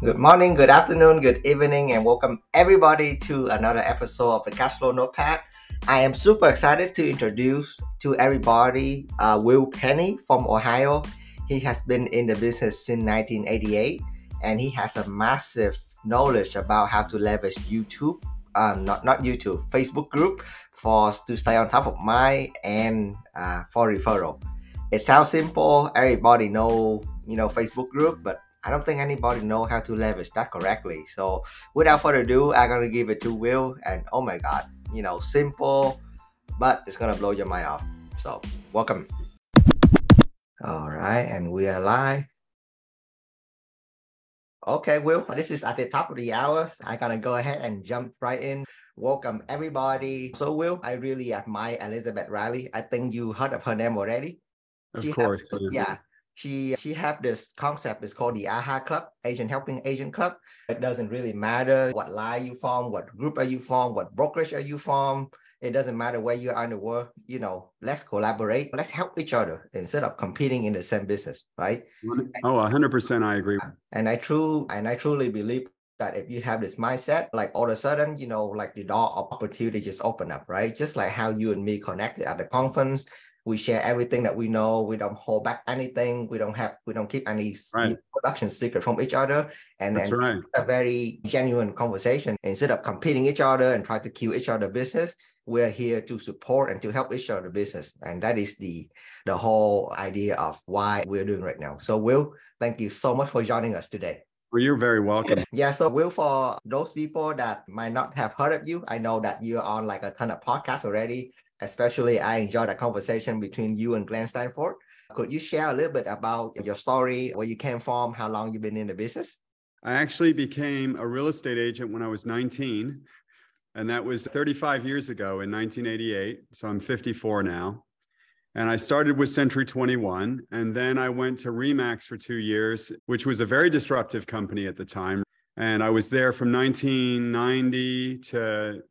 Good morning, good afternoon, good evening, and welcome everybody to another episode of the Cashflow Notepad. I am super excited to introduce to everybody uh, Will Penney from Ohio. He has been in the business since 1988 and he has a massive knowledge about how to leverage YouTube, um, not, not YouTube, Facebook group for to stay on top of mind and uh, for referral. It sounds simple, everybody know, you know, Facebook group, but I don't think anybody know how to leverage that correctly. So without further ado, I'm gonna give it to Will, and oh my god, you know, simple, but it's gonna blow your mind off. So welcome. All right, and we are live. Okay, Will, this is at the top of the hour. I'm gonna go ahead and jump right in. Welcome everybody. So Will, I really admire Elizabeth Riley. I think you heard of her name already. Of she course. Has, yeah she she have this concept it's called the aha club asian helping asian club. It doesn't really matter what line you from what group are you from what brokerage are you from it doesn't matter where you are in the world you know let's collaborate let's help each other instead of competing in the same business right? Oh 100% i agree. And i true and i truly believe that if you have this mindset like all of a sudden you know like the door of opportunity just open up right? Just like how you and me connected at the conference we share everything that we know we don't hold back anything we don't have we don't keep any right. production secret from each other and then right. a very genuine conversation instead of competing each other and try to kill each other business we're here to support and to help each other business and that is the the whole idea of why we're doing right now so will thank you so much for joining us today well, you're very welcome. Yeah. So, Will, for those people that might not have heard of you, I know that you're on like a ton of podcasts already especially I enjoyed the conversation between you and Glenn Sanford. Could you share a little bit about your story, where you came from, how long you've been in the business? I actually became a real estate agent when I was 19, and that was 35 years ago in 1988. So I'm 54 now. And I started with Century 21, and then I went to Remax for two years, which was a very disruptive company at the time. And I was there from 1990 to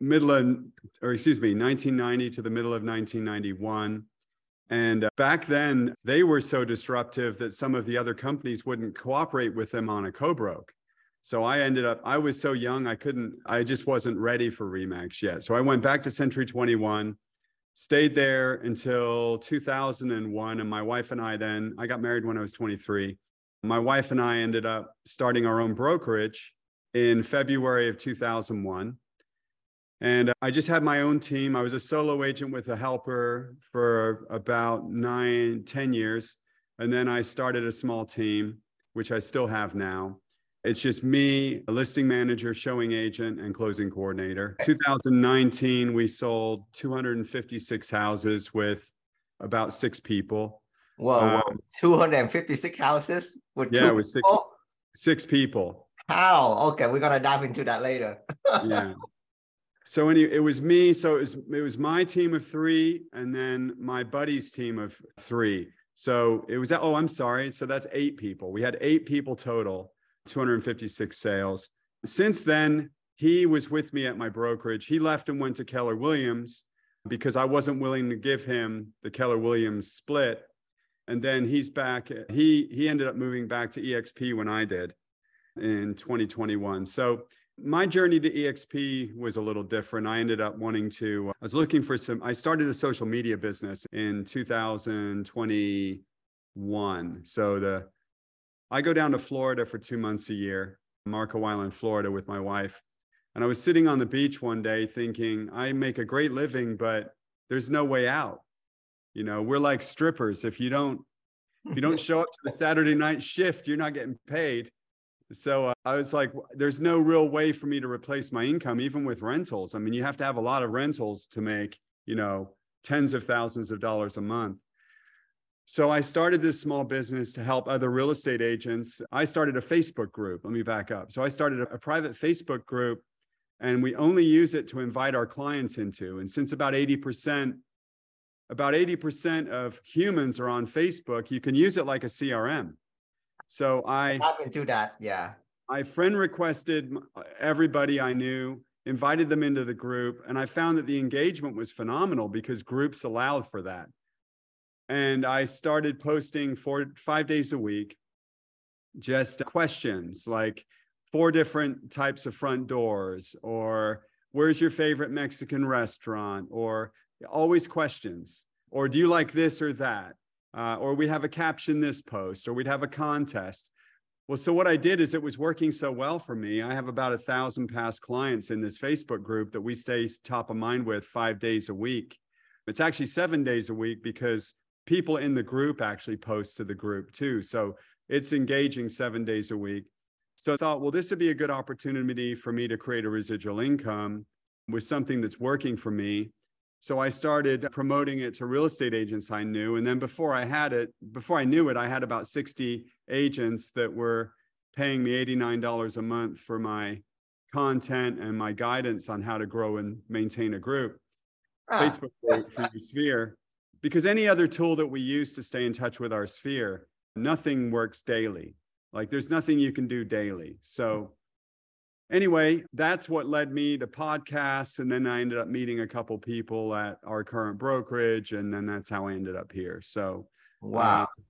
middle of, or excuse me, 1990 to the middle of 1991. And uh, back then, they were so disruptive that some of the other companies wouldn't cooperate with them on a co-broke. So I ended up, I was so young, I couldn't, I just wasn't ready for Remax yet. So I went back to Century 21, stayed there until 2001. And my wife and I then, I got married when I was 23. My wife and I ended up starting our own brokerage in February of 2001. And I just had my own team. I was a solo agent with a helper for about nine, ten years. And then I started a small team, which I still have now. It's just me, a listing manager, showing agent, and closing coordinator. 2019, we sold 256 houses with about six people. Whoa, um, 256 houses with yeah, with six, six people. How? Okay, we're gonna dive into that later. yeah so it was me. So it was it was my team of three, and then my buddy's team of three. So it was oh, I'm sorry. So that's eight people. We had eight people total, 256 sales. Since then, he was with me at my brokerage. He left and went to Keller Williams because I wasn't willing to give him the Keller Williams split. And then he's back. He he ended up moving back to EXP when I did in 2021. So my journey to exp was a little different. I ended up wanting to i was looking for some i started a social media business in 2021 so the i go down to florida for two months a year marco island florida with my wife. And i was sitting on the beach one day thinking i make a great living but there's no way out. You know we're like strippers. If you don't if you don't show up to the saturday night shift you're not getting paid so uh, I was like, there's no real way for me to replace my income, even with rentals. I mean, you have to have a lot of rentals to make, you know, tens of thousands of dollars a month. So I started this small business to help other real estate agents. I started a Facebook group. Let me back up. So I started a, a private Facebook group and we only use it to invite our clients into. And since about 80%, about 80% of humans are on Facebook, you can use it like a CRM. So I happened to that. Yeah. My friend requested uh, everybody I knew, invited them into the group, and I found that the engagement was phenomenal because groups allowed for that. And I started posting four, five days a week. just questions like four different types of front doors or where's your favorite Mexican restaurant or always questions or do you like this or that uh, or we have a caption this post or we'd have a contest. Well so what i did is it was working so well for me. I have about a thousand past clients in this facebook group that we stay top of mind with five days a week. It's actually seven days a week because people in the group actually post to the group too. So it's engaging seven days a week. So I thought, well, this would be a good opportunity for me to create a residual income with something that's working for me. So I started promoting it to real estate agents I knew. And then before I had it, before I knew it, I had about 60 agents that were paying me $89 a month for my content and my guidance on how to grow and maintain a group. Ah. Facebook for your sphere. Because any other tool that we use to stay in touch with our sphere, nothing works daily. Like there's nothing you can do daily. So anyway, that's what led me to podcasts. And then I ended up meeting a couple people at our current brokerage. And then that's how I ended up here. So wow. Uh,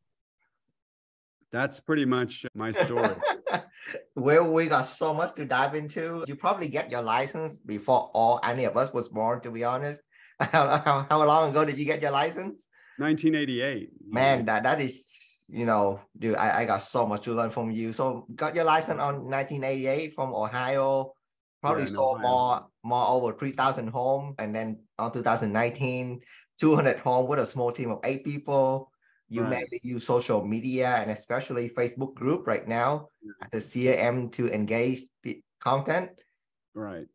that's pretty much my story. well, we got so much to dive into. You probably get your license before all any of us was born, to be honest. How, how, how long ago did you get your license? 1988. Man, that, that is you know, dude, I, I got so much to learn from you. So got your license on 1988 from Ohio. Probably yeah, sold more more over 3,000 home, and then on 2019, 200 home with a small team of eight people. You right. mainly use social media and especially Facebook group right now as a CRM to engage content. Right.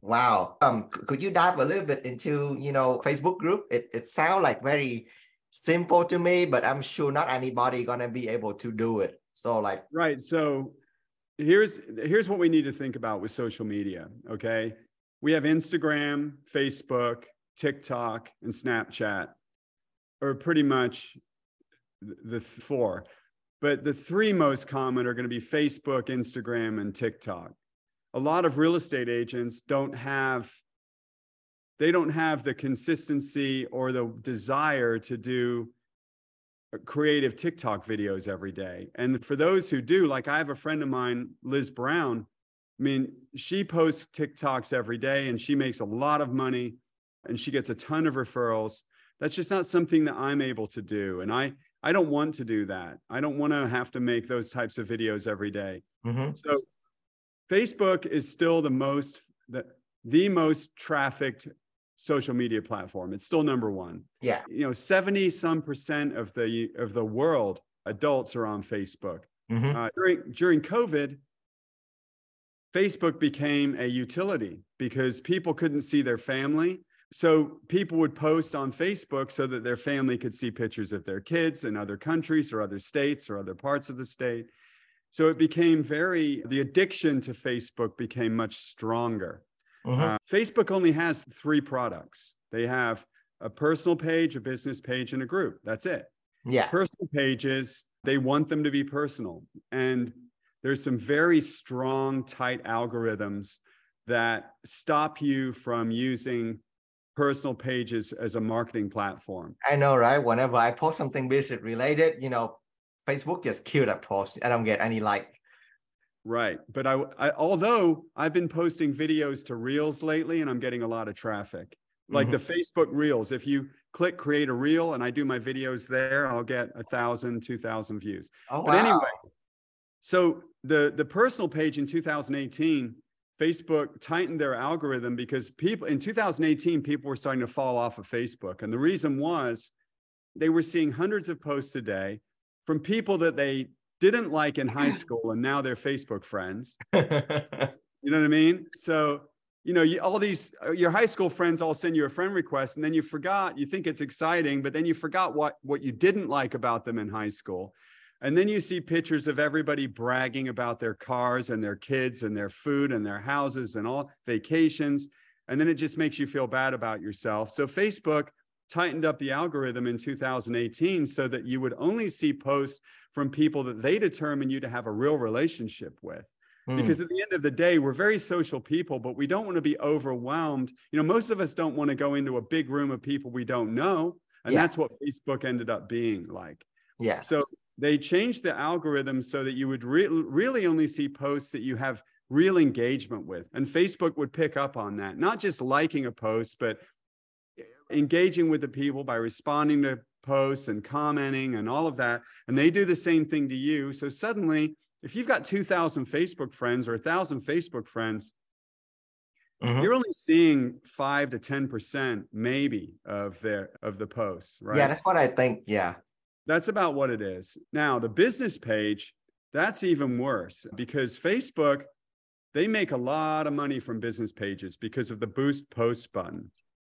Wow. Um, could you dive a little bit into you know Facebook group? It it sounds like very simple to me, but I'm sure not anybody gonna be able to do it. So like right. So here's here's what we need to think about with social media. Okay. We have Instagram, Facebook, TikTok, and Snapchat, or pretty much the four. But the three most common are going to be Facebook, Instagram, and TikTok. A lot of real estate agents don't have they don't have the consistency or the desire to do creative TikTok videos every day. And for those who do, like I have a friend of mine, Liz Brown. I mean, she posts TikToks every day and she makes a lot of money and she gets a ton of referrals. That's just not something that I'm able to do. And I I don't want to do that. I don't want to have to make those types of videos every day. Mm-hmm. So Facebook is still the most the, the most trafficked social media platform. It's still number one. Yeah. You know, 70 some percent of the of the world adults are on Facebook. Mm-hmm. Uh, during during COVID, Facebook became a utility because people couldn't see their family. So people would post on Facebook so that their family could see pictures of their kids in other countries or other states or other parts of the state. So it became very, the addiction to Facebook became much stronger. Mm-hmm. Uh, Facebook only has three products. They have a personal page, a business page, and a group. That's it. Yeah. Personal pages, they want them to be personal. And there's some very strong, tight algorithms that stop you from using personal pages as a marketing platform. I know, right? Whenever I post something business related, you know, Facebook just killed that post. I don't get any like Right. But I, I, although I've been posting videos to Reels lately and I'm getting a lot of traffic. Like mm-hmm. the Facebook Reels, if you click create a reel and I do my videos there, I'll get a thousand, two thousand views. Oh, but wow. anyway, so the the personal page in 2018, Facebook tightened their algorithm because people in 2018, people were starting to fall off of Facebook. And the reason was they were seeing hundreds of posts a day from people that they didn't like in high school and now they're Facebook friends. you know what I mean? So, you know, you, all these, uh, your high school friends all send you a friend request and then you forgot, you think it's exciting, but then you forgot what, what you didn't like about them in high school. And then you see pictures of everybody bragging about their cars and their kids and their food and their houses and all vacations. And then it just makes you feel bad about yourself. So Facebook tightened up the algorithm in 2018 so that you would only see posts from people that they determine you to have a real relationship with. Mm. Because at the end of the day, we're very social people, but we don't want to be overwhelmed. You know, most of us don't want to go into a big room of people we don't know. And yeah. that's what Facebook ended up being like. Yeah. So they changed the algorithm so that you would re- really only see posts that you have real engagement with. And Facebook would pick up on that, not just liking a post, but engaging with the people by responding to posts and commenting and all of that. And they do the same thing to you. So suddenly, if you've got 2,000 Facebook friends or 1,000 Facebook friends, mm-hmm. you're only seeing five to 10% maybe of their of the posts, right? Yeah, that's what I think. Yeah. That's about what it is. Now, the business page, that's even worse because Facebook, they make a lot of money from business pages because of the boost post button.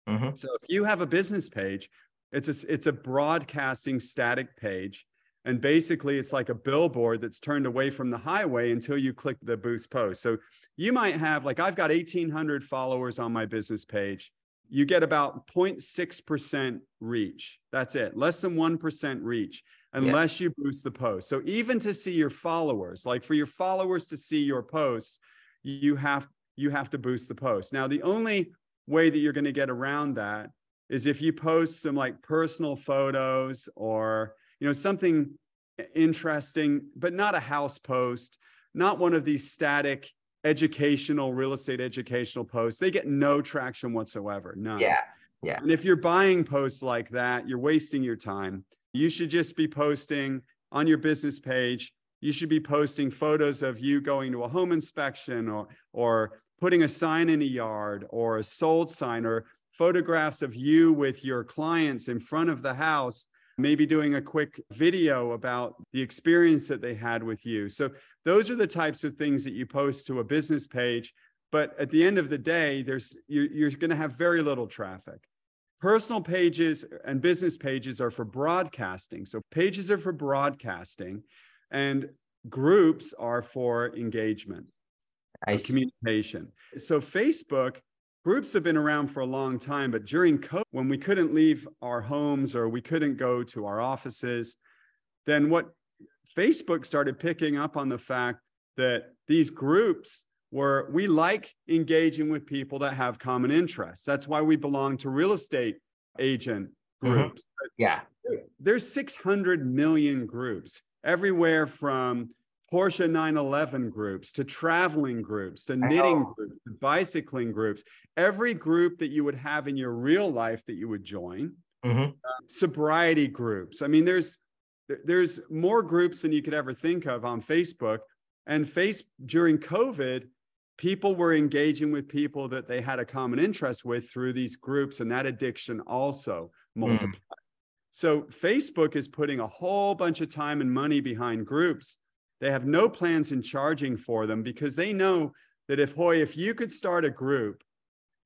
Mm-hmm. So if you have a business page, it's a, it's a broadcasting static page. And basically, it's like a billboard that's turned away from the highway until you click the boost post. So you might have, like, I've got 1,800 followers on my business page. You get about 0.6% reach. That's it, less than 1% reach, unless yeah. you boost the post. So even to see your followers, like for your followers to see your posts, you have you have to boost the post. Now, the only way that you're going to get around that is if you post some like personal photos or you know something interesting but not a house post not one of these static educational real estate educational posts they get no traction whatsoever no yeah yeah. And if you're buying posts like that you're wasting your time. You should just be posting on your business page. You should be posting photos of you going to a home inspection or or putting a sign in a yard or a sold sign or photographs of you with your clients in front of the house, maybe doing a quick video about the experience that they had with you. So, those are the types of things that you post to a business page. But at the end of the day, there's you're, you're going to have very little traffic. Personal pages and business pages are for broadcasting. So pages are for broadcasting, and groups are for engagement, communication. So Facebook groups have been around for a long time, but during COVID, when we couldn't leave our homes or we couldn't go to our offices, then what Facebook started picking up on the fact that these groups were, we like engaging with people that have common interests. That's why we belong to real estate agent mm-hmm. groups. Mm-hmm. Yeah. There's 600 million groups everywhere from Porsche 911 groups to traveling groups to knitting groups to bicycling groups, every group that you would have in your real life that you would join, mm-hmm. uh, sobriety groups. I mean, there's there's more groups than you could ever think of on Facebook. And face during COVID, people were engaging with people that they had a common interest with through these groups, and that addiction also multiplied. Mm. So Facebook is putting a whole bunch of time and money behind groups they have no plans in charging for them because they know that if Huy, if you could start a group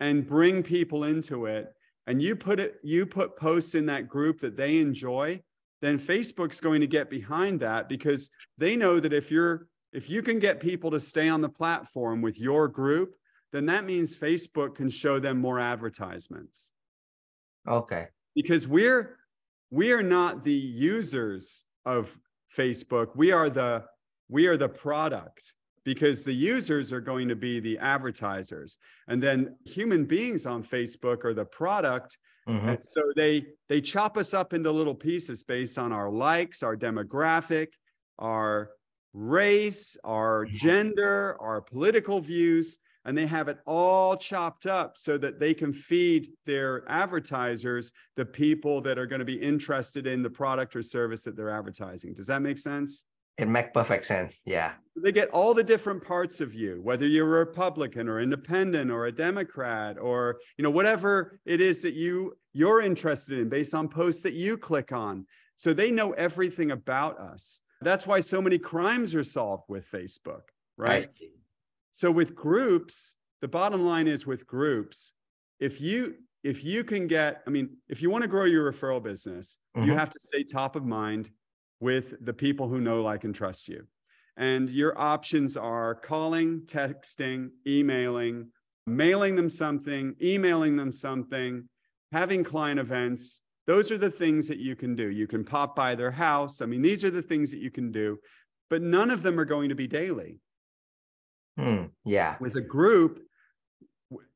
and bring people into it, and you put it, you put posts in that group that they enjoy, then Facebook's going to get behind that because they know that if you're if you can get people to stay on the platform with your group, then that means Facebook can show them more advertisements. Okay. Because we're we are not the users of Facebook. We are the we are the product because the users are going to be the advertisers. And then human beings on facebook are the product. Mm-hmm. and so they they chop us up into little pieces based on our likes our demographic our race our mm-hmm. gender our political views. And they have it all chopped up so that they can feed their advertisers the people that are going to be interested in the product or service that they're advertising. Does that make sense it makes perfect sense. Yeah. They get all the different parts of you, whether you're a Republican or independent or a Democrat or you know whatever it is that you you're interested in based on posts that you click on. So they know everything about us. That's why so many crimes are solved with Facebook, right? right. So with groups, the bottom line is with groups, if you if you can get, I mean, if you want to grow your referral business, mm-hmm. you have to stay top of mind with the people who know, like, and trust you. And your options are calling, texting, emailing, mailing them something, emailing them something, having client events. Those are the things that you can do. You can pop by their house. I mean, these are the things that you can do, but none of them are going to be daily. Hmm, yeah. With a group,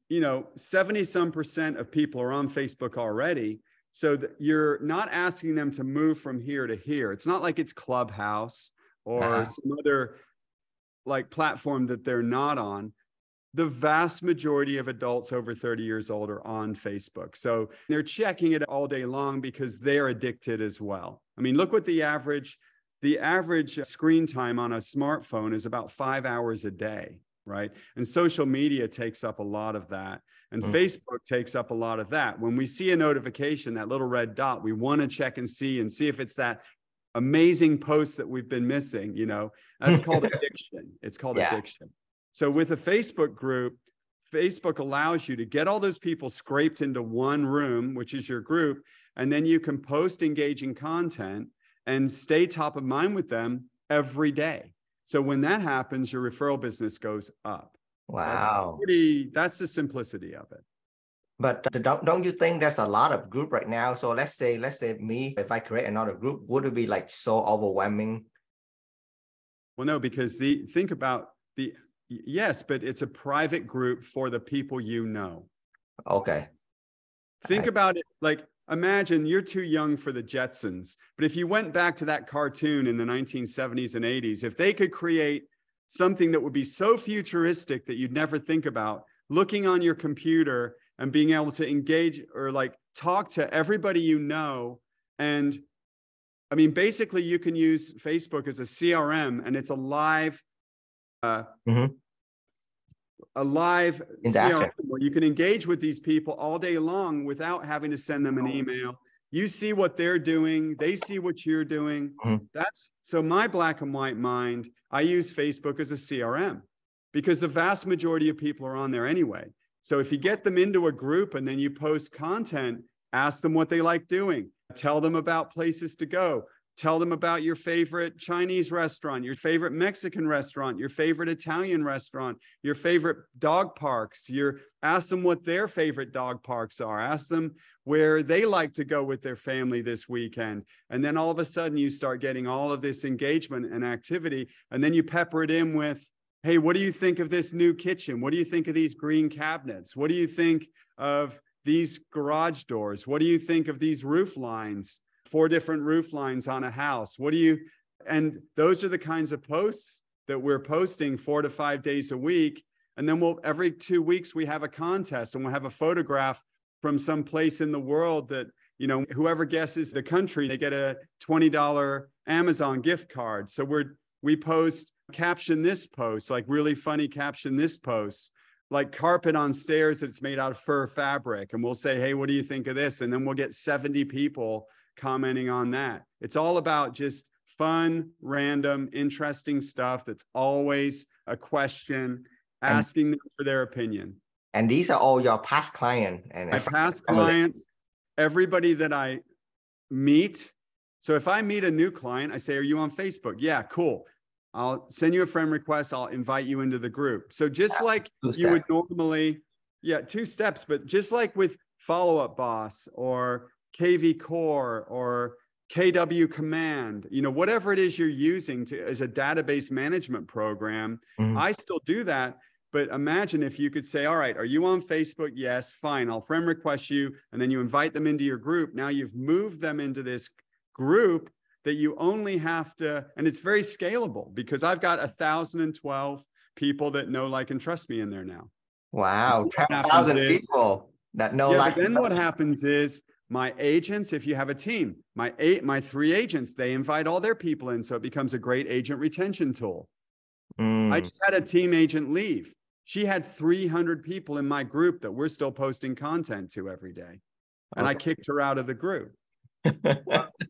you know, 70 some percent of people are on Facebook already So that you're not asking them to move from here to here. It's not like it's Clubhouse or uh-huh. some other like platform that they're not on. The vast majority of adults over 30 years old are on Facebook. So they're checking it all day long because they're addicted as well. I mean, look what the average the average screen time on a smartphone is about 5 hours a day right? And social media takes up a lot of that. And mm. Facebook takes up a lot of that. When we see a notification, that little red dot, we want to check and see and see if it's that amazing post that we've been missing, you know. That's called addiction. It's called yeah. addiction. So with a Facebook group, Facebook allows you to get all those people scraped into one room, which is your group, and then you can post engaging content and stay top of mind with them every day. So when that happens, your referral business goes up. Wow. That's, pretty, that's the simplicity of it. But don't, don't you think there's a lot of group right now? So let's say, let's say me, if I create another group, would it be like so overwhelming? Well, no, because the think about the yes, but it's a private group for the people you know. Okay. Think I, about it like imagine you're too young for the Jetsons, but if you went back to that cartoon in the 1970s and 80s, if they could create something that would be so futuristic that you'd never think about, looking on your computer and being able to engage or like talk to everybody you know and I mean, basically, you can use Facebook as a CRM, and it's a live uh, mm-hmm a live CRM where you can engage with these people all day long without having to send them an email. You see what they're doing, they see what you're doing. Mm-hmm. That's so my black and white mind. I use Facebook as a CRM because the vast majority of people are on there anyway. So if you get them into a group and then you post content, ask them what they like doing, tell them about places to go, Tell them about your favorite Chinese restaurant, your favorite Mexican restaurant, your favorite Italian restaurant, your favorite dog parks. Your ask them what their favorite dog parks are. Ask them where they like to go with their family this weekend. And then all of a sudden you start getting all of this engagement and activity. And then you pepper it in with, hey, what do you think of this new kitchen? What do you think of these green cabinets? What do you think of these garage doors? What do you think of these roof lines? Four different roof lines on a house. What do you, and those are the kinds of posts that we're posting four to five days a week. And then we'll, every two weeks, we have a contest and we'll have a photograph from some place in the world that, you know, whoever guesses the country, they get a $20 Amazon gift card. So we're, we post caption this post, like really funny caption this post like carpet on stairs that's made out of fur fabric and we'll say hey what do you think of this and then we'll get 70 people commenting on that. It's all about just fun, random, interesting stuff that's always a question, asking and, them for their opinion. And these are all your past clients and my past clients, everybody that I meet. So if I meet a new client, I say, Are you on Facebook? Yeah, cool. I'll send you a friend request. I'll invite you into the group. So just yeah, like you would normally, yeah, two steps, but just like with follow up boss or KV Core or KW Command, you know, whatever it is you're using to as a database management program, mm-hmm. I still do that. But imagine if you could say, all right, are you on Facebook? Yes, fine. I'll friend request you. And then you invite them into your group. Now you've moved them into this group that you only have to, and it's very scalable because I've got a thousand and twelve people that know, like, and trust me in there now. Wow, 10,000 people that know, yeah, like, but then what happens is my agents if you have a team my eight my three agents they invite all their people in so it becomes a great agent retention tool. Mm. i just had a team agent leave. She had 300 people in my group that we're still posting content to every day and i kicked her out of the group.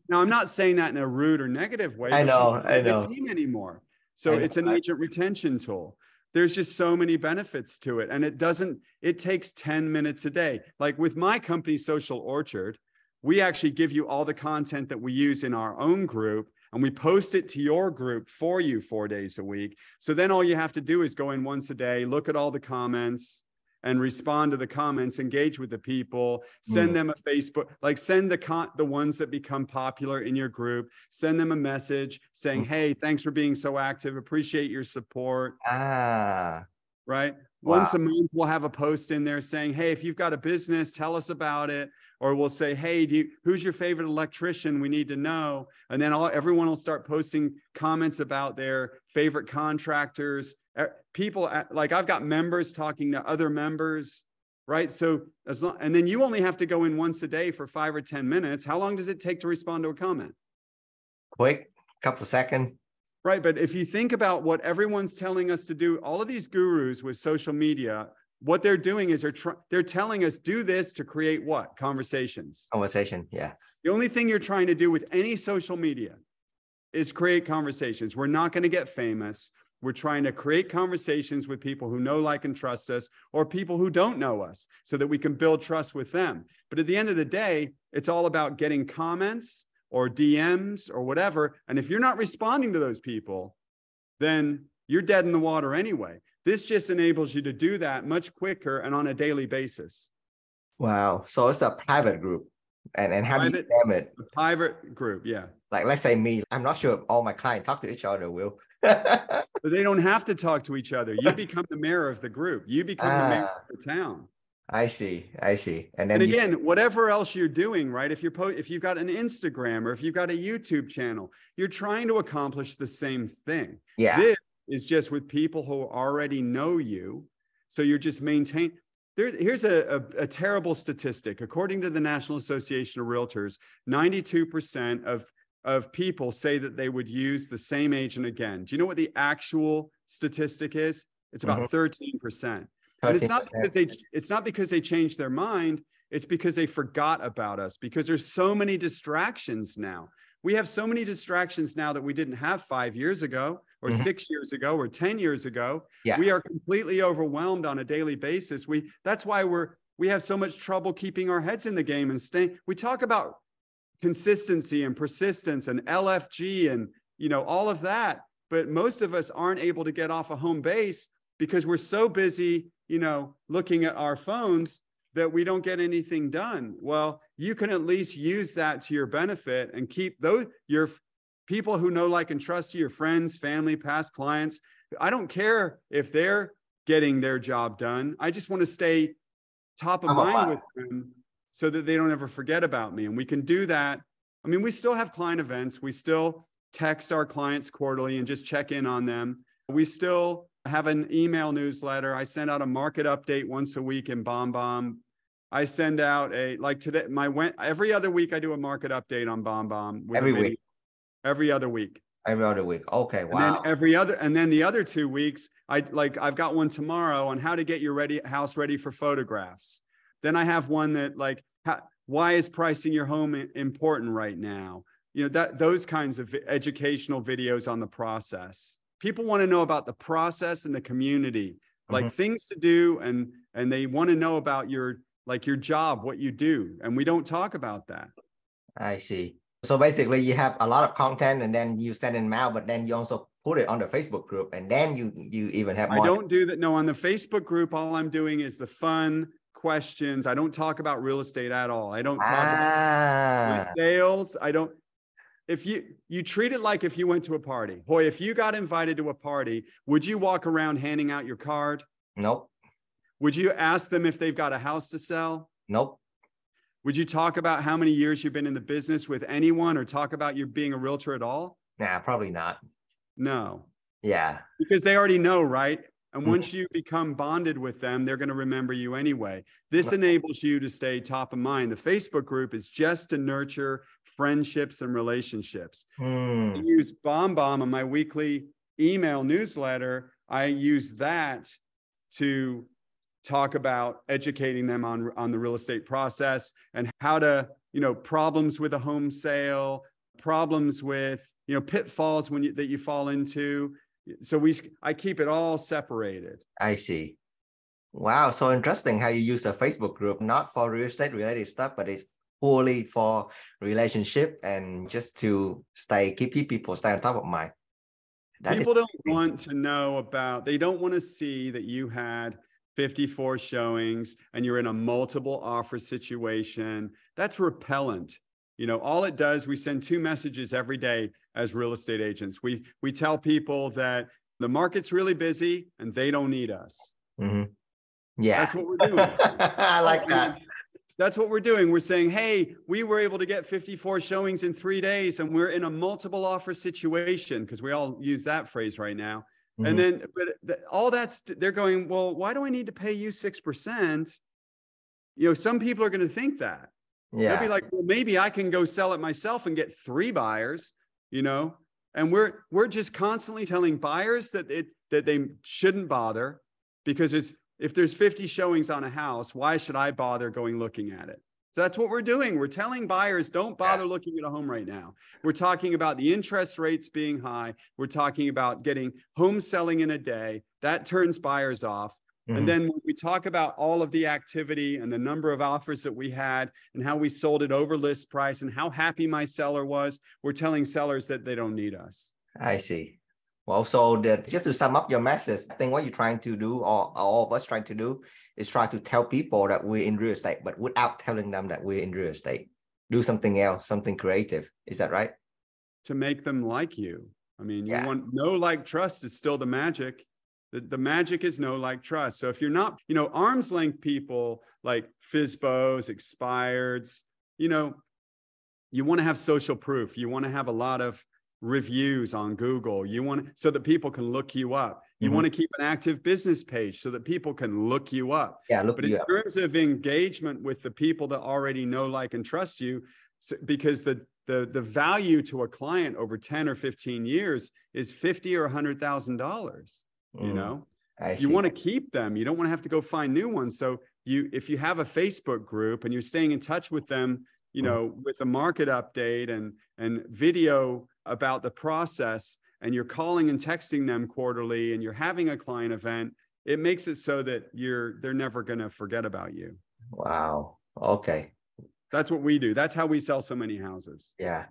Now i'm not saying that in a rude or negative way i know i know. team anymore. So it's an agent retention tool there's just so many benefits to it. And it doesn't it takes 10 minutes a day. Like with my company social orchard we actually give you all the content that we use in our own group and we post it to your group for you four days a week. So then all you have to do is go in once a day look at all the comments and respond to the comments, engage with the people, send mm. them a Facebook, like send the con- the ones that become popular in your group, send them a message saying, mm. "Hey, thanks for being so active. Appreciate your support." Ah. Right? Wow. Once a month we'll have a post in there saying, "Hey, if you've got a business, tell us about it." or we'll say, "Hey, do you, who's your favorite electrician? We need to know." And then all, everyone will start posting comments about their favorite contractors. Er, people like I've got members talking to other members, right? So as long, and then you only have to go in once a day for five or ten minutes. How long does it take to respond to a comment? Quick, couple of seconds. Right, but if you think about what everyone's telling us to do, all of these gurus with social media what they're doing is they're tr- they're telling us do this to create what conversations conversation yeah the only thing you're trying to do with any social media is create conversations we're not going to get famous we're trying to create conversations with people who know like and trust us or people who don't know us so that we can build trust with them but at the end of the day it's all about getting comments or dms or whatever and if you're not responding to those people then you're dead in the water anyway this just enables you to do that much quicker and on a daily basis. Wow. So it's a private group. And, and how private, do you name it? A private group, yeah. Like let's say me, I'm not sure if all my clients talk to each other, will. but they don't have to talk to each other. You become the mayor of the group. You become the mayor ah. of the town. I see. I see. And then and again, you... whatever else you're doing, right? If you're po- if you've got an Instagram or if you've got a YouTube channel, you're trying to accomplish the same thing. Yeah. This is just with people who already know you. So you're just maintain. There, here's a, a, a terrible statistic. According to the National Association of Realtors, 92% of, of people say that they would use the same agent again. Do you know what the actual statistic is? It's about mm-hmm. 13%. And it's not because they it's not because they changed their mind, it's because they forgot about us because there's so many distractions now. We have so many distractions now that we didn't have 5 years ago or mm-hmm. six years ago or 10 years ago. Yeah. We are completely overwhelmed on a daily basis. We that's why we're we have so much trouble keeping our heads in the game and staying. We talk about consistency and persistence and LFG and you know all of that, but most of us aren't able to get off a home base because we're so busy, you know, looking at our phones that we don't get anything done. Well, you can at least use that to your benefit and keep those your people who know, like, and trust you, your friends, family, past clients. I don't care if they're getting their job done. I just want to stay top of I'm mind with them so that they don't ever forget about me. And we can do that. I mean, we still have client events. We still text our clients quarterly and just check in on them. We still have an email newsletter. I send out a market update once a week in BombBomb. I send out a like today my went every other week I do a market update on BombBomb. Every week every other week. Every other week. Okay. Wow. And then every other, and then the other two weeks, I like I've got one tomorrow on how to get your ready house ready for photographs. Then I have one that like how, why is pricing your home important right now? You know that those kinds of educational videos on the process. People want to know about the process and the community, like mm-hmm. things to do, and and they want to know about your like your job, what you do, and we don't talk about that. I see. So basically, you have a lot of content, and then you send an email, but then you also put it on the Facebook group, and then you you even have. More. I don't do that. No, on the Facebook group, all I'm doing is the fun questions. I don't talk about real estate at all. I don't talk ah. about sales. I don't. If you you treat it like if you went to a party, boy, if you got invited to a party, would you walk around handing out your card? Nope. Would you ask them if they've got a house to sell? Nope. Would you talk about how many years you've been in the business with anyone or talk about you being a realtor at all? Nah, probably not. No. Yeah. Because they already know, right? And once mm-hmm. you become bonded with them, they're going to remember you anyway. This enables you to stay top of mind. The Facebook group is just to nurture friendships and relationships. Mm. I use BombBomb in my weekly email newsletter. I use that to talk about educating them on, on the real estate process and how to, you know, problems with a home sale, problems with, you know, pitfalls when you, that you fall into. So we, I keep it all separated. I see. Wow, so interesting how you use a Facebook group not for real estate related stuff, but it's purely for relationship and just to stay keep people stay on top of mind. That people don't want to know about. They don't want to see that you had 54 showings and you're in a multiple offer situation, that's repellent. You know, all it does, we send two messages every day as real estate agents. We we tell people that the market's really busy and they don't need us. Mm-hmm. Yeah, that's what we're doing. I like that. That's what we're doing. We're saying, hey, we were able to get 54 showings in three days, and we're in a multiple offer situation because we all use that phrase right now. Mm-hmm. And then, but the, all that's they're going, well, why do I need to pay you six percent? You know, some people are going to think that. Yeah. They'll be like, well, maybe I can go sell it myself and get three buyers. You know, and we're we're just constantly telling buyers that it that they shouldn't bother because it's if there's 50 showings on a house, why should I bother going looking at it? So that's what we're doing. We're telling buyers don't bother looking at a home right now. We're talking about the interest rates being high. We're talking about getting home selling in a day. That turns buyers off. Mm-hmm. And then when we talk about all of the activity and the number of offers that we had and how we sold it over list price and how happy my seller was, we're telling sellers that they don't need us. I see. Well, so that just to sum up your message, I think what you're trying to do, or all of us trying to do, is try to tell people that we're in real estate, but without telling them that we're in real estate. Do something else, something creative. Is that right? To make them like you. I mean, you yeah. want no like trust is still the magic. The, the magic is no like trust. So if you're not, you know, arm's length people like FSBOs, expireds, you know, you want to have social proof. You want to have a lot of reviews on Google. You want so that people can look you up. You mm-hmm. want to keep an active business page so that people can look you up. Yeah, look but in up. terms of engagement with the people that already know, like, and trust you, so, because the the the value to a client over 10 or 15 years is 50 or 100 thousand dollars you mm, know you want to keep them you don't want to have to go find new ones so you if you have a facebook group and you're staying in touch with them you mm. know with a market update and and video about the process and you're calling and texting them quarterly and you're having a client event, it makes it so that you're they're never going to forget about you. Wow. Okay. That's what we do. That's how we sell so many houses. Yeah.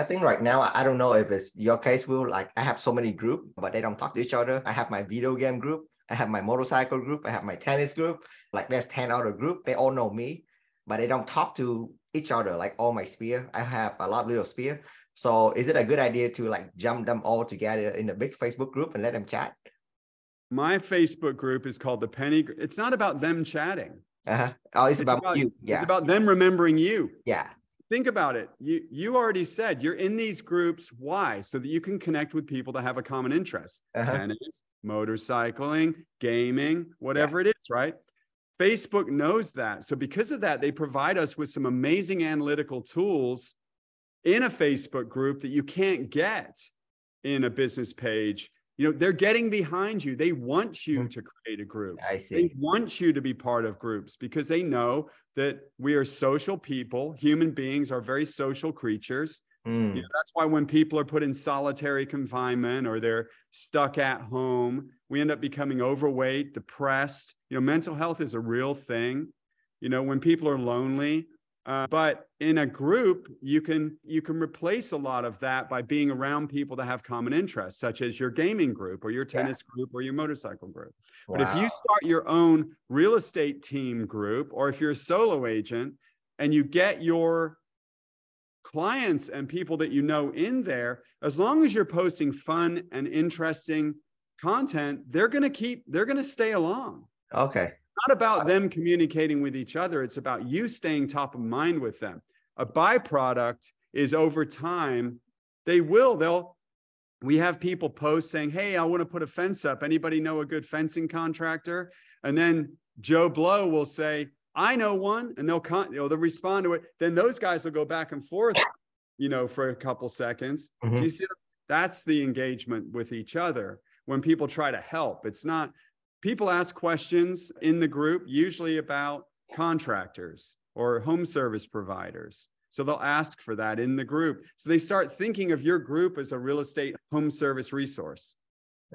I think right now, I don't know if it's your case, Will. Like, I have so many group, but they don't talk to each other. I have my video game group. I have my motorcycle group. I have my tennis group. Like, there's 10 other group. They all know me, but they don't talk to each other. Like, all my sphere. I have a lot of little sphere. So is it a good idea to like jump them all together in a big Facebook group and let them chat? My Facebook group is called the Penney. It's not about them chatting. Uh-huh. Oh, it's, it's about, about, you. Yeah. It's about them remembering you. Yeah. Think about it. You you already said you're in these groups. Why? So that you can connect with people that have a common interest. Uh-huh. Tennis, motorcycling, gaming, whatever yeah. it is, right? Facebook knows that. So because of that, they provide us with some amazing analytical tools in a Facebook group that you can't get in a business page. You know, they're getting behind you. They want you mm-hmm. to create a group. I see. They want you to be part of groups because they know that we are social people. Human beings are very social creatures. Mm. You know, that's why when people are put in solitary confinement or they're stuck at home, we end up becoming overweight, depressed. You know, mental health is a real thing. You know, when people are lonely, uh, but in a group, you can you can replace a lot of that by being around people that have common interests, such as your gaming group or your tennis yeah. group or your motorcycle group. Wow. But if you start your own real estate team group, or if you're a solo agent and you get your clients and people that you know in there, as long as you're posting fun and interesting content, they're going to keep they're going to stay along. Okay not about them communicating with each other. It's about you staying top of mind with them. A byproduct is over time, they will, they'll, we have people post saying, Hey, I want to put a fence up. Anybody know a good fencing contractor? And then Joe Blow will say, I know one, and they'll con- you know, they'll respond to it. Then those guys will go back and forth, you know, for a couple seconds. Mm-hmm. Do you see? That's the engagement with each other when people try to help. It's not people ask questions in the group, usually about contractors or home service providers. So they'll ask for that in the group. So they start thinking of your group as a real estate home service resource.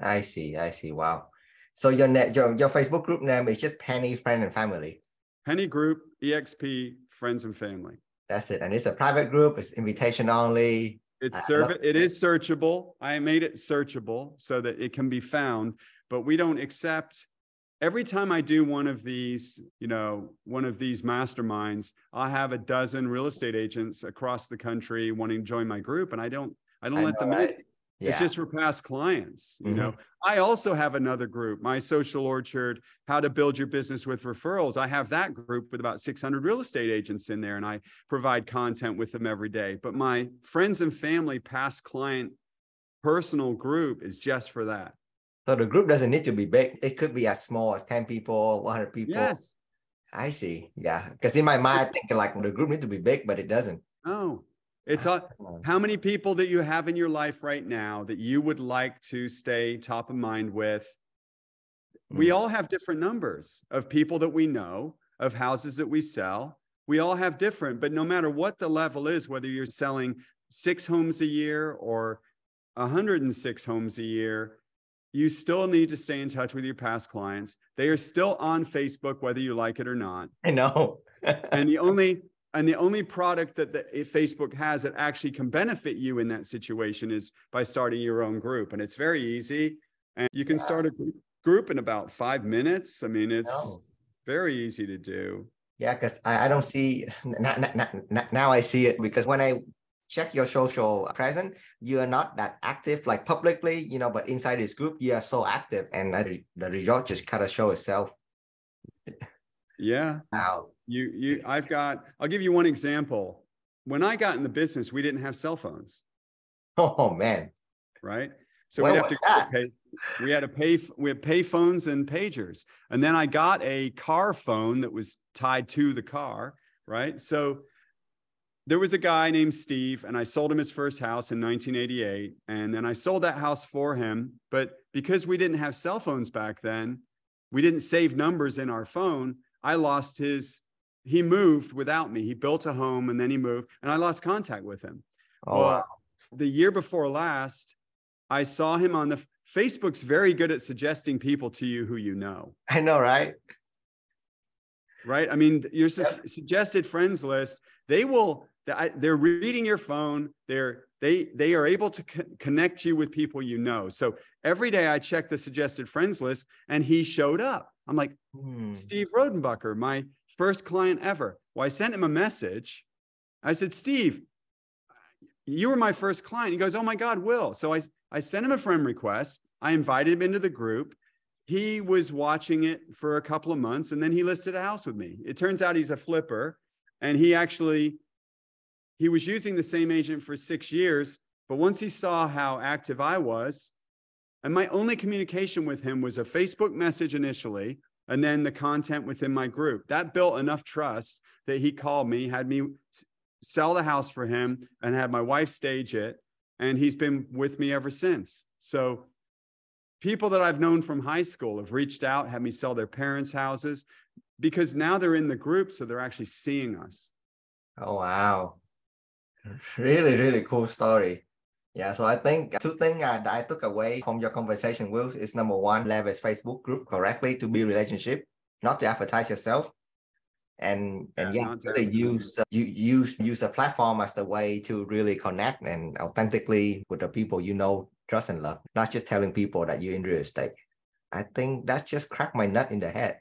I see. I see. Wow. So your net, your, your Facebook group name is just Penney Friend and Family. Penney Group EXP Friends and Family. That's it. And it's a private group. It's invitation only. It's serve it is searchable. I made it searchable so that it can be found but we don't accept every time I do one of these, you know, one of these masterminds, i have a dozen real estate agents across the country wanting to join my group, and I don't, I don't I let know, them right? in. Yeah. It's just for past clients. You mm-hmm. know, I also have another group, my social orchard, how to build your business with referrals. I have that group with about 600 real estate agents in there, and I provide content with them every day. But my friends and family, past client, personal group is just for that. So the group doesn't need to be big. It could be as small as 10 people, 100 people. Yes. I see. Yeah. Because in my mind, I think like the group needs to be big, but it doesn't. Oh, it's a, how many people that you have in your life right now that you would like to stay top of mind with. We hmm. all have different numbers of people that we know, of houses that we sell. We all have different, but no matter what the level is, whether you're selling six homes a year or 106 homes a year, you still need to stay in touch with your past clients. They are still on Facebook, whether you like it or not. I know. and the only and the only product that the, Facebook has that actually can benefit you in that situation is by starting your own group. And it's very easy. And you can yeah. start a group group in about five minutes. I mean, it's no. very easy to do. Yeah, because I, I don't see now I see it because when I check your social presence, you are not that active like publicly, you know, but inside this group, you are so active and the result just kind of show itself. Yeah. Wow. You you I've got I'll give you one example. When I got in the business, we didn't have cell phones. Oh man. Right? So we have to pay, we had to pay we had pay phones and pagers. And then I got a car phone that was tied to the car, right? So there was a guy named Steve, and I sold him his first house in 1988. And then I sold that house for him. But because we didn't have cell phones back then, we didn't save numbers in our phone. I lost his, he moved without me. He built a home and then he moved, and I lost contact with him. Oh, well, wow. the year before last, I saw him on the Facebook's very good at suggesting people to you who you know. I know, right? Right. I mean, your yep. su- suggested friends list, they will, they're reading your phone. They're, they, they are able to co- connect you with people you know. So every day I check the suggested friends list and he showed up. I'm like, hmm. Steve rodenbucker my first client ever. Well, I sent him a message. I said, Steve, you were my first client. He goes, Oh my God, Will. So I, I sent him a friend request. I invited him into the group. He was watching it for a couple of months and then he listed a house with me. It turns out he's a flipper and he actually he was using the same agent for 6 years, but once he saw how active I was, and my only communication with him was a Facebook message initially, and then the content within my group. That built enough trust that he called me, had me sell the house for him, and had my wife stage it. And he's been with me ever since. So, people that I've known from high school have reached out, had me sell their parents' houses because now they're in the group. So, they're actually seeing us. Oh, wow. Really, really cool story. Yeah, so I think two things that I took away from your conversation with is number one, leverage Facebook group correctly to build relationship, not to advertise yourself, and and yeah, yeah really use uh, you use use a platform as the way to really connect and authentically with the people you know, trust and love, not just telling people that you're in real estate. I think that just cracked my nut in the head.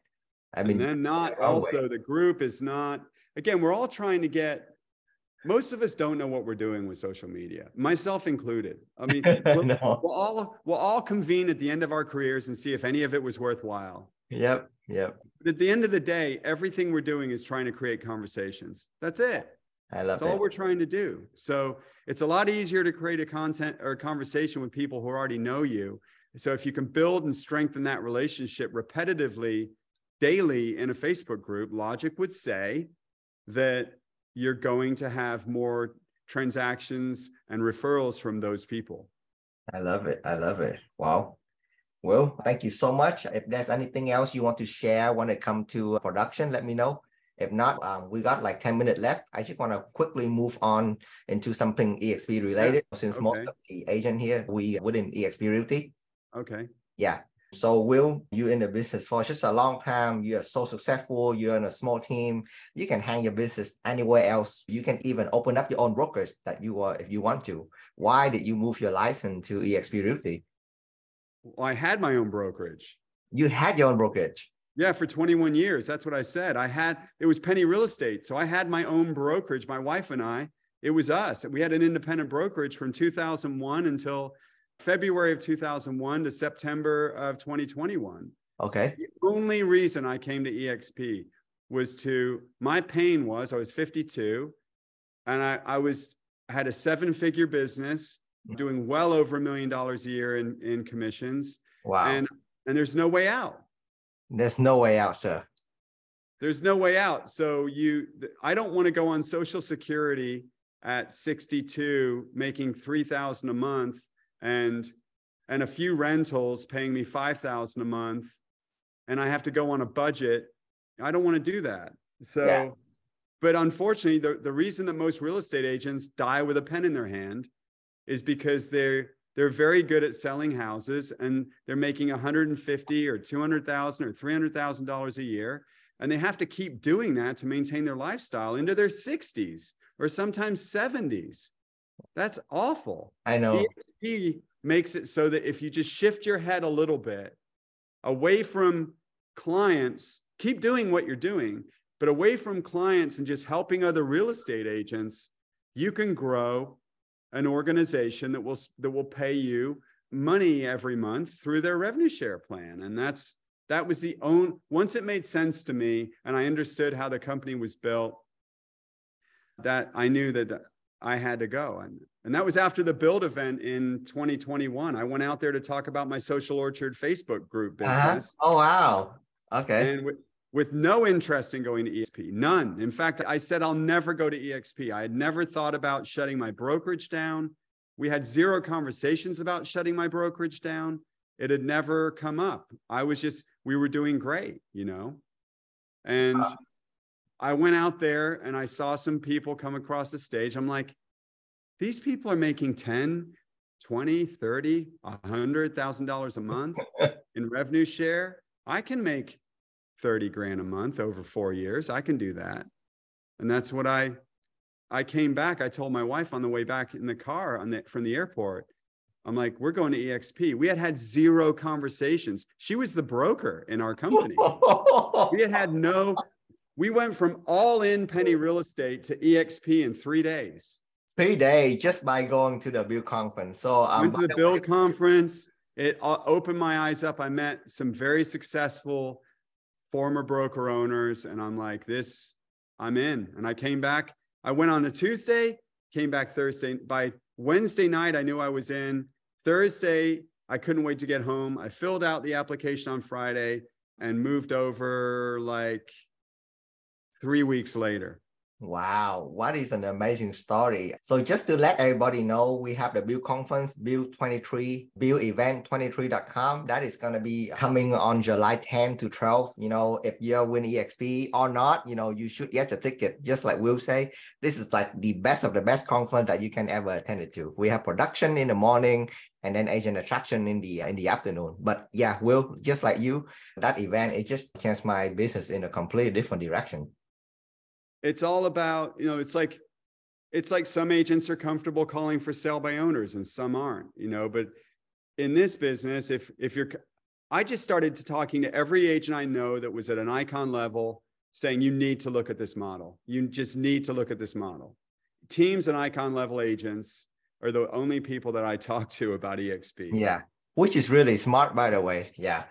I mean, and then not also way. the group is not again. We're all trying to get most of us don't know what we're doing with social media, myself included. I mean, we'll, no. we'll, all we'll all convene at the end of our careers and see if any of it was worthwhile. Yep, yep. But at the end of the day, everything we're doing is trying to create conversations. That's it. I love That's it. all we're trying to do. So it's a lot easier to create a content or a conversation with people who already know you. So if you can build and strengthen that relationship repetitively, daily in a Facebook group, logic would say that you're going to have more transactions and referrals from those people. I love it. I love it. Wow. Well, thank you so much. If there's anything else you want to share when it comes to production, let me know. If not, um, we got like 10 minutes left. I just want to quickly move on into something EXP related yeah. since okay. most of the agent here, we within EXP Realty. Okay. Yeah. So Will, you in the business for just a long time, you are so successful, you're in a small team, you can hang your business anywhere else. You can even open up your own brokerage that you are if you want to. Why did you move your license to EXP Realty? Well, I had my own brokerage. You had your own brokerage. Yeah, for 21 years. That's what I said. I had it was Penney Real Estate. So I had my own brokerage, my wife and I. It was us. We had an independent brokerage from 2001 until February of 2001 to September of 2021. Okay. The only reason I came to EXP was to my pain was I was 52 and I, I was had a seven figure business mm. doing well over a million dollars a year in, in commissions. Wow. And and there's no way out. There's no way out, sir. There's no way out. So you I don't want to go on social security at 62 making 3000 a month and and a few rentals paying me 5000 a month and I have to go on a budget. I don't want to do that. So yeah. but unfortunately the, the reason that most real estate agents die with a pen in their hand is because they're they're very good at selling houses and they're making 150 or 200,000 or 300,000 dollars a year and they have to keep doing that to maintain their lifestyle into their 60s or sometimes 70s. That's awful. I know. He makes it so that if you just shift your head a little bit away from clients, keep doing what you're doing, but away from clients and just helping other real estate agents, you can grow an organization that will that will pay you money every month through their revenue share plan and that's that was the own once it made sense to me and i understood how the company was built that i knew that i had to go and and that was after the build event in 2021 i went out there to talk about my social orchard facebook group uh-huh. business uh-huh. oh wow okay and with no interest in going to EXP, none. In fact, I said I'll never go to EXP. I had never thought about shutting my brokerage down. We had zero conversations about shutting my brokerage down. It had never come up. I was just, we were doing great, you know? And wow. I went out there and I saw some people come across the stage. I'm like, these people are making 10, 20, 30, $100,000 a month in revenue share. I can make 30 grand a month over four years. I can do that. And that's what I, I came back. I told my wife on the way back in the car on the, from the airport, I'm like, we're going to EXP. We had had zero conversations. She was the broker in our company. we had had no, we went from all in Penney real estate to EXP in three days. Three days just by going to the Build conference. So um, went to the Build conference. It uh, opened my eyes up. I met some very successful former broker owners. And I'm like, this, I'm in. And I came back. I went on a Tuesday, came back Thursday. By Wednesday night, I knew I was in. Thursday, I couldn't wait to get home. I filled out the application on Friday and moved over like three weeks later. Wow, what is an amazing story. So just to let everybody know, we have the Build Conference, Build 23, Build Event 23.com. That is going to be coming on July 10 to 12. You know, if you're win EXP or not, you know, you should get a ticket. Just like Will say, this is like the best of the best conference that you can ever attend it to. We have production in the morning and then agent attraction in the in the afternoon. But yeah, Will, just like you, that event, it just changed my business in a completely different direction it's all about you know it's like it's like some agents are comfortable calling for sale by owners and some aren't you know but in this business if if you're i just started to talking to every agent i know that was at an icon level saying you need to look at this model. You just need to look at this model. Teams and icon level agents are the only people that i talk to about exp yeah which is really smart by the way. Yeah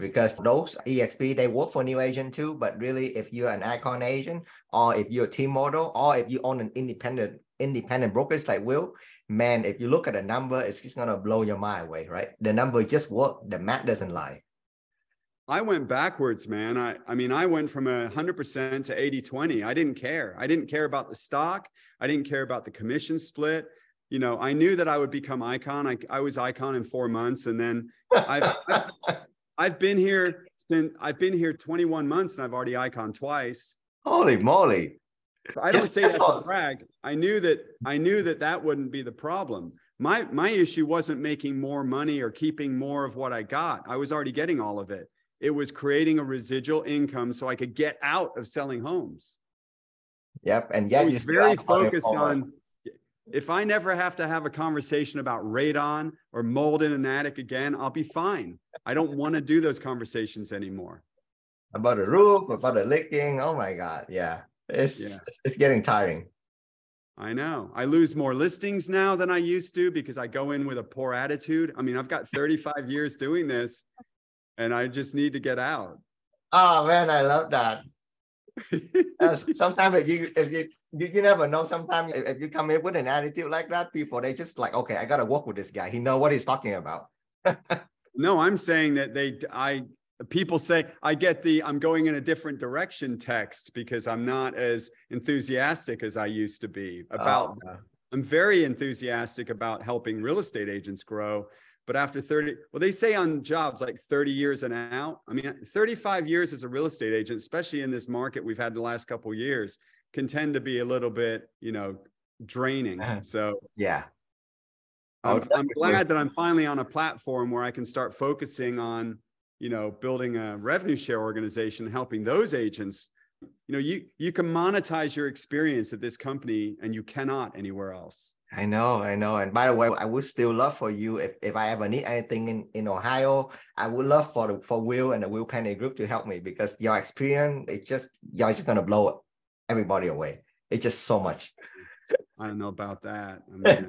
because those exp they work for new agent too but really if you're an icon agent or if you're a team model or if you own an independent independent brokers like will man if you look at the number it's just gonna blow your mind away right the number just work the math doesn't lie I went backwards, man. I, I mean, I went from a hundred percent to 80, 20. I didn't care. I didn't care about the stock. I didn't care about the commission split. You know, I knew that I would become icon. I, I was icon in four months. And then I've, I've, I've been here since I've been here 21 months and I've already icon twice. Holy moly. I don't say that to brag. I knew that I knew that that wouldn't be the problem. My my issue wasn't making more money or keeping more of what I got. I was already getting all of it. It was creating a residual income so I could get out of selling homes. Yep, and yeah, you're very focused on if I never have to have a conversation about radon or mold in an attic again, I'll be fine. I don't want to do those conversations anymore. About the roof, about the leaking. Oh my God. Yeah. It's, yeah. it's, it's getting tiring. I know. I lose more listings now than I used to because I go in with a poor attitude. I mean, I've got 35 years doing this and I just need to get out. Oh man, I love that. sometimes if you if you you, you never know. Sometimes if, if you come in with an attitude like that, people they just like, okay, I gotta work with this guy. He know what he's talking about. no, I'm saying that they I people say I get the I'm going in a different direction text because I'm not as enthusiastic as I used to be about oh. I'm very enthusiastic about helping real estate agents grow. But after 30, well, they say on jobs like 30 years and out. I mean, 35 years as a real estate agent, especially in this market we've had the last couple years, can tend to be a little bit, you know, draining. Uh-huh. So yeah. I'm, I'm glad that I'm finally on a platform where I can start focusing on you know building a revenue share organization helping those agents you know you you can monetize your experience at this company and you cannot anywhere else I know, I know. And by the way, I would still love for you if, if I ever need anything in, in Ohio, I would love for the, for Will and the Will Penney group to help me because your experience, it's just you're just gonna blow everybody away. It's just so much. I don't know about that. I mean,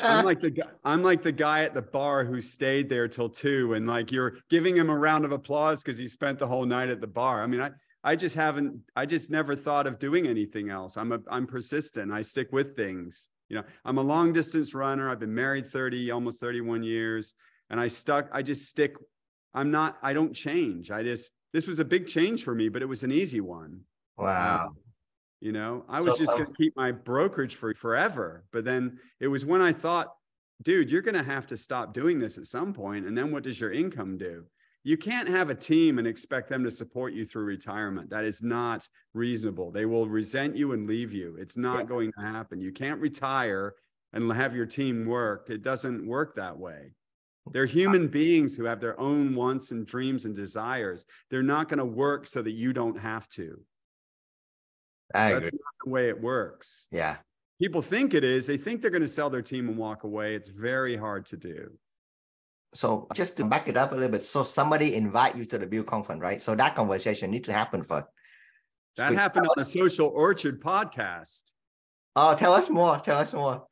I'm like the guy, I'm like the guy at the bar who stayed there till two, and like you're giving him a round of applause because he spent the whole night at the bar. I mean, I I just haven't, I just never thought of doing anything else. I'm a I'm persistent. I stick with things. You know, I'm a long distance runner. I've been married 30, almost 31 years, and I stuck. I just stick. I'm not. I don't change. I just. This was a big change for me, but it was an easy one. Wow. Um, you know, I was so, just going to keep my brokerage for forever. But then it was when I thought, dude, you're going to have to stop doing this at some point. And then what does your income do? You can't have a team and expect them to support you through retirement. That is not reasonable. They will resent you and leave you. It's not yeah. going to happen. You can't retire and have your team work. It doesn't work that way. They're human beings who have their own wants and dreams and desires. They're not going to work so that you don't have to. I That's agree. not the way it works. Yeah. People think it is. They think they're going to sell their team and walk away. It's very hard to do. So just to back it up a little bit, so somebody invite you to the Build conference, right? So that conversation need to happen first. That happened on a Social Orchard podcast. Oh, tell us more. Tell us more.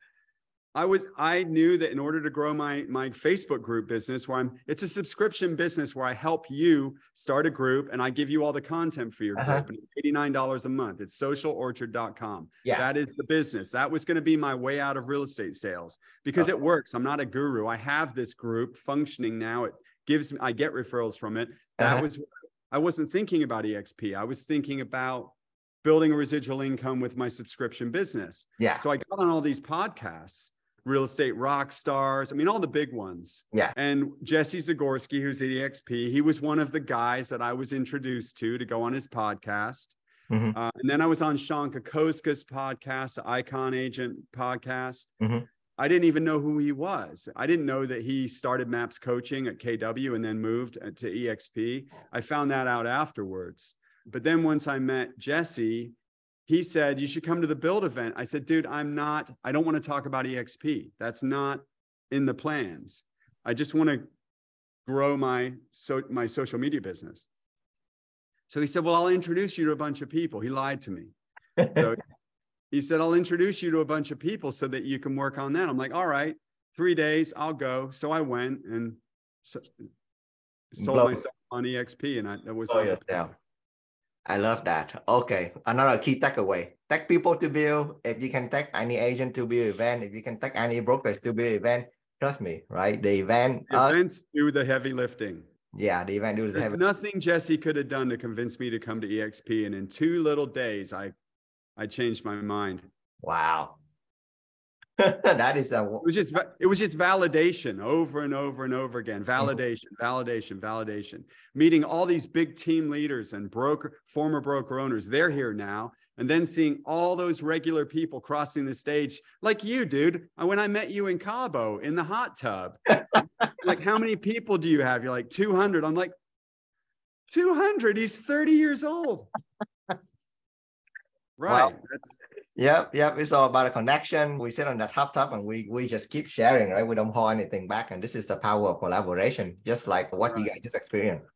I was I knew that in order to grow my my Facebook group business where I'm it's a subscription business where I help you start a group and I give you all the content for your uh-huh. group and $89 a month. It's socialorchard.com. Yeah. That is the business. That was going to be my way out of real estate sales because it works. I'm not a guru. I have this group functioning now. It gives me I get referrals from it. That uh-huh. was I wasn't thinking about EXP. I was thinking about building a residual income with my subscription business. Yeah. So I got on all these podcasts real estate rock stars. I mean, all the big ones. Yeah. And Jesse Zagorski, who's at EXP, he was one of the guys that I was introduced to to go on his podcast. Mm-hmm. Uh, and then I was on Sean Kokoska's podcast, the Icon Agent podcast. Mm-hmm. I didn't even know who he was. I didn't know that he started MAPS coaching at KW and then moved uh, to EXP. I found that out afterwards. But then once I met Jesse, he said, You should come to the build event. I said, Dude, I'm not, I don't want to talk about EXP. That's not in the plans. I just want to grow my so my social media business. So he said, Well, I'll introduce you to a bunch of people. He lied to me. So he said, I'll introduce you to a bunch of people so that you can work on that. I'm like, all right, three days, I'll go. So I went and so, sold myself on EXP, and I, that was oh, yeah. I love that. Okay, another key takeaway. Take people to build. If you can take any agent to build event, if you can take any broker to build event, trust me, right? The event the uh, events do the heavy lifting. Yeah, the event do the There's heavy. Nothing Jesse could have done to convince me to come to EXP, and in two little days, I, I changed my mind. Wow. that is a. It was just it was just validation over and over and over again. Validation, validation, validation. Meeting all these big team leaders and broker former broker owners. They're here now, and then seeing all those regular people crossing the stage, like you, dude. Uh, when I met you in Cabo in the hot tub, like how many people do you have? You're like 200. I'm like 200. He's 30 years old. Right. Well, That's Yep, yep. It's all about a connection. We sit on the top top and we we just keep sharing, right? We don't hold anything back. And this is the power of collaboration, just like what right. you guys just experienced.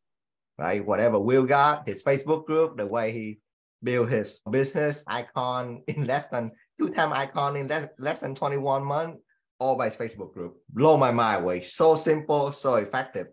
Right. Whatever Will got, his Facebook group, the way he built his business icon in less than two time icon in less, less than 21 months, all by his Facebook group. Blow my mind away. So simple, so effective.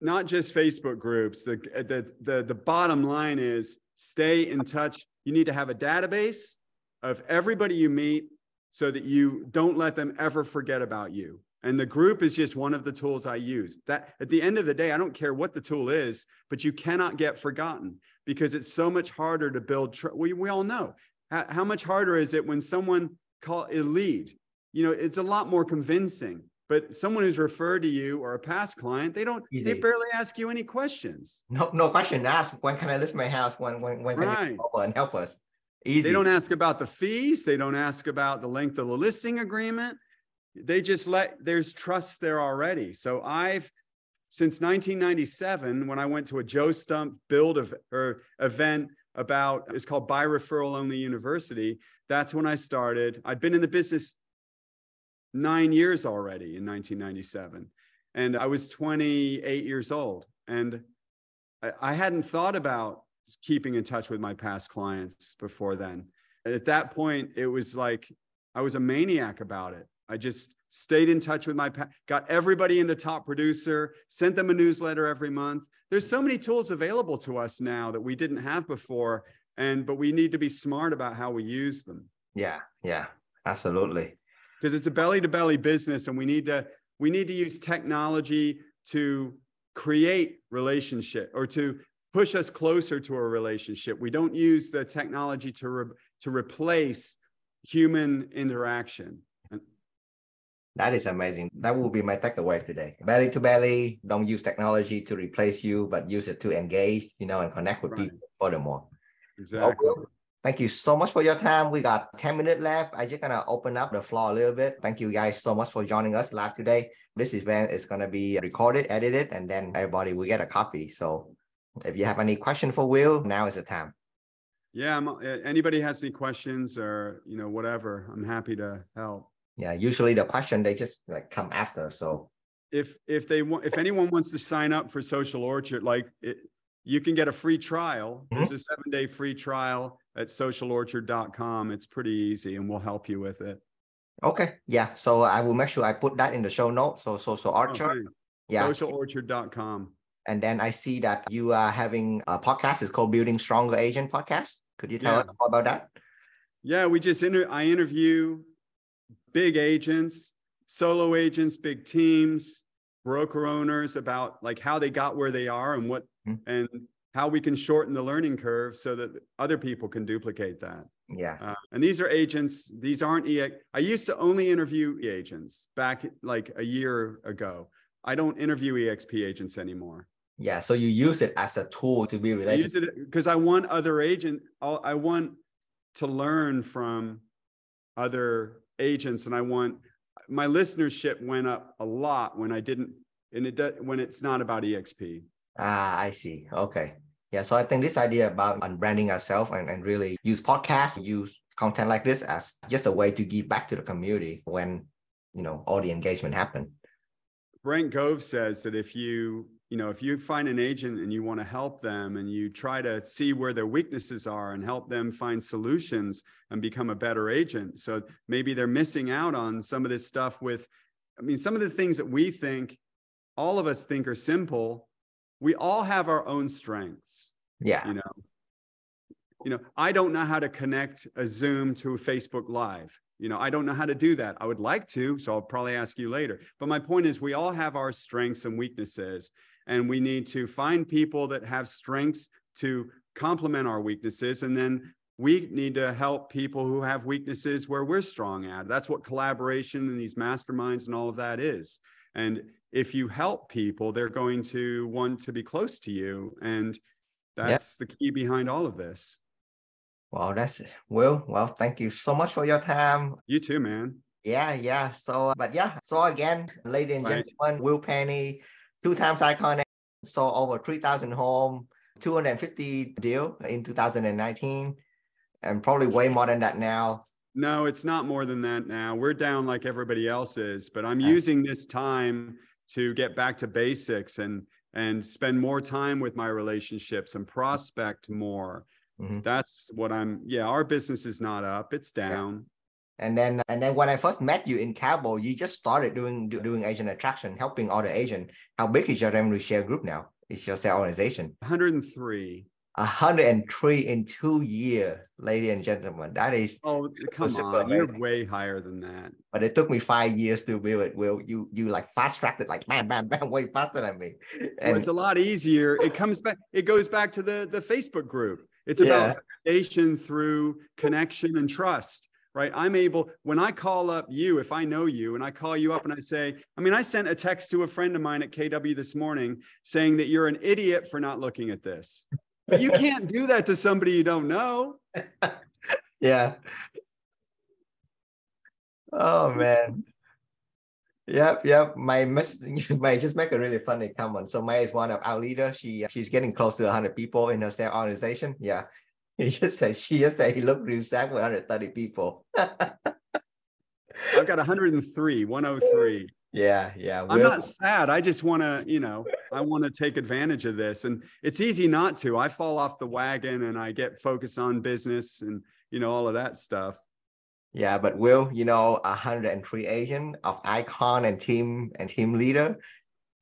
Not just Facebook groups. The, the, the, the bottom line is stay in touch. You need to have a database of everybody you meet so that you don't let them ever forget about you. And the group is just one of the tools I use. That at the end of the day, I don't care what the tool is, but you cannot get forgotten because it's so much harder to build. Tr- we, we all know how, how much harder is it when someone call a lead. You know, it's a lot more convincing. But someone who's referred to you or a past client, they don't. Easy. They barely ask you any questions. No, no question asked. When can I list my house? When when when can right. you come and help us? Easy. They don't ask about the fees. They don't ask about the length of the listing agreement they just let there's trust there already. So I've since 1997, when I went to a Joe Stumpf build of, or event about it's called By Referral Only University. That's when I started. I'd been in the business nine years already in 1997, and I was 28 years old, and I, I hadn't thought about keeping in touch with my past clients before then. And at that point, it was like I was a maniac about it. I just stayed in touch with my got everybody into top producer sent them a newsletter every month there's so many tools available to us now that we didn't have before and but we need to be smart about how we use them yeah yeah absolutely because it's a belly to belly business and we need to we need to use technology to create relationship or to push us closer to a relationship we don't use the technology to re, to replace human interaction that is amazing. That will be my takeaway today. Belly to belly, don't use technology to replace you, but use it to engage, you know, and connect with right. people furthermore. Exactly. Okay. Thank you so much for your time. We got 10 minutes left. I just gonna open up the floor a little bit. Thank you guys so much for joining us live today. This event is gonna be recorded, edited, and then everybody will get a copy. So if you have any question for Will, now is the time. Yeah, I'm, anybody has any questions or you know whatever, I'm happy to help. Yeah usually the question they just like come after so. If if they want if anyone wants to sign up for social orchard like it, you can get a free trial. Mm-hmm. there's a seven day free trial at socialorchard.com it's pretty easy and we'll help you with it. Okay yeah so i will make sure i put that in the show notes so social orchard. okay. yeah. Socialorchard.com and then i see that you are having a podcast it's called building stronger agent podcast could you tell yeah. us more about that yeah we just inter- i interview big agents, solo agents, big teams, broker owners about like how they got where they are and what mm-hmm. and how we can shorten the learning curve so that other people can duplicate that. Yeah. Uh, and these are agents. These aren't EX. I used to only interview agents back like a year ago. I don't interview EXP agents anymore. Yeah. So you use it as a tool to be related. I use it because I want other agent. I want to learn from other agents and I want my listenership went up a lot when I didn't and it does when it's not about exp ah i see okay yeah so i think this idea about unbranding ourselves and, and really use podcasts use content like this as just a way to give back to the community when you know all the engagement happened. brent gove says that if you you know if you find an agent and you want to help them and you try to see where their weaknesses are and help them find solutions and become a better agent. So maybe they're missing out on some of this stuff with i mean some of the things that we think all of us think are simple. We all have our own strengths yeah. you know? You know i don't know how to connect a zoom to a facebook live. You know i don't know how to do that. I would like to so i'll probably ask you later. But my point is we all have our strengths and weaknesses and we need to find people that have strengths to complement our weaknesses and then we need to help people who have weaknesses where we're strong at. That's what collaboration and these masterminds and all of that is. And if you help people they're going to want to be close to you and that's yep. the key behind all of this. Well that's will well thank you so much for your time. You too man. Yeah yeah so uh, but yeah so again ladies and right. gentlemen will Penney two times I icon saw over 3,000 home, 250 deal in 2019, and probably way more than that now. No, it's not more than that now. We're down like everybody else is, but I'm using this time to get back to basics and and spend more time with my relationships and prospect more Mm-hmm. That's what I'm. Yeah, our business is not up; it's down. Yeah. And then, and then when I first met you in Cabo, you just started doing doing agent attraction, helping other agent. How big is your revenue share group now? Is your sales organization? 103. 103 in two years, ladies and gentlemen. That is oh come on, amazing. you're way higher than that. But it took me five years to build it. Will you you like fast tracked it like bam bam bam way faster than me. And well, it's a lot easier. It comes back. It goes back to the the Facebook group. It's about foundation through connection and trust right? I'm able, when I call up you, if I know you and I call you up and I say, I mean, I sent a text to a friend of mine at KW this morning saying that you're an idiot for not looking at this But you can't do that to somebody you don't know. yeah. Oh man. Yep, yep. My mess, my just make a really funny comment. So May is one of our leaders. She she's getting close to 100 people in her sales organization. Yeah. He just said she just said he looked really sad with 130 people. I've got 103, 103. Yeah, yeah. I'm not sad. I just want to, you know, I want to take advantage of this. And it's easy not to. I fall off the wagon and I get focused on business and, you know, all of that stuff. Yeah, but Will, you know, 103 agent of icon and team and team leader.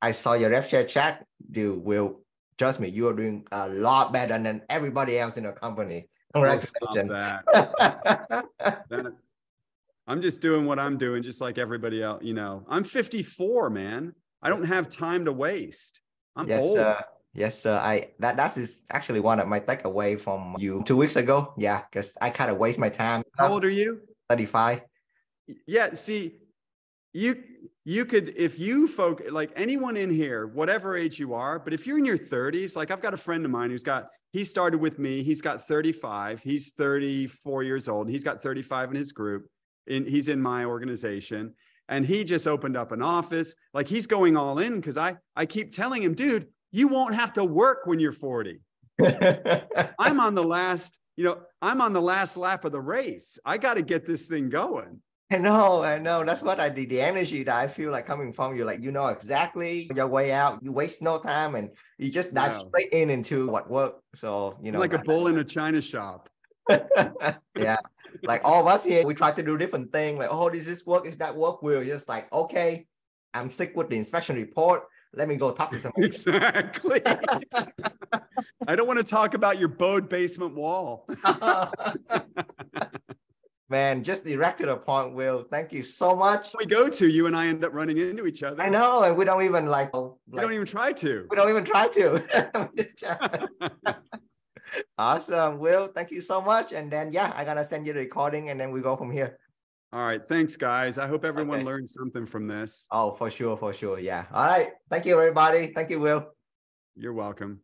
I saw your rev share chat. Dude, Will, trust me, you are doing a lot better than everybody else in the company. Oh, Congratulations. that, I'm just doing what I'm doing, just like everybody else. You know, I'm 54, man. I don't have time to waste. I'm yes, old. Uh, yes, sir. I that that is actually one of my takeaway from you two weeks ago. Yeah, because I kind of waste my time. How old are you? 35. Yeah. See, you you could if you folk like anyone in here, whatever age you are, but if you're in your 30s, like I've got a friend of mine who's got he started with me. He's got 35. He's 34 years old. He's got 35 in his group in, he's in my organization and he just opened up an office like he's going all in because i i keep telling him dude you won't have to work when you're 40 i'm on the last you know i'm on the last lap of the race i got to get this thing going I know, I know. That's what I did. The energy that I feel like coming from you, like you know exactly your way out. You waste no time, and you just dive yeah. straight in into what work. So you know, like a bull in a china shop. yeah, like all of us here, we try to do different things. Like, oh, does this work? Is that work? We're just like, okay, I'm sick with the inspection report. Let me go talk to someone. Exactly. I don't want to talk about your bowed basement wall. Man, just direct to the point, Will. Thank you so much. We go to you and I end up running into each other. I know, and we don't even like. like we don't even try to. We don't even try to. awesome. Will, thank you so much. And then, yeah, I got to send you the recording and then we go from here. All right. Thanks, guys. I hope everyone okay. learned something from this. Oh, for sure. For sure. Yeah. All right. Thank you, everybody. Thank you, Will. You're welcome.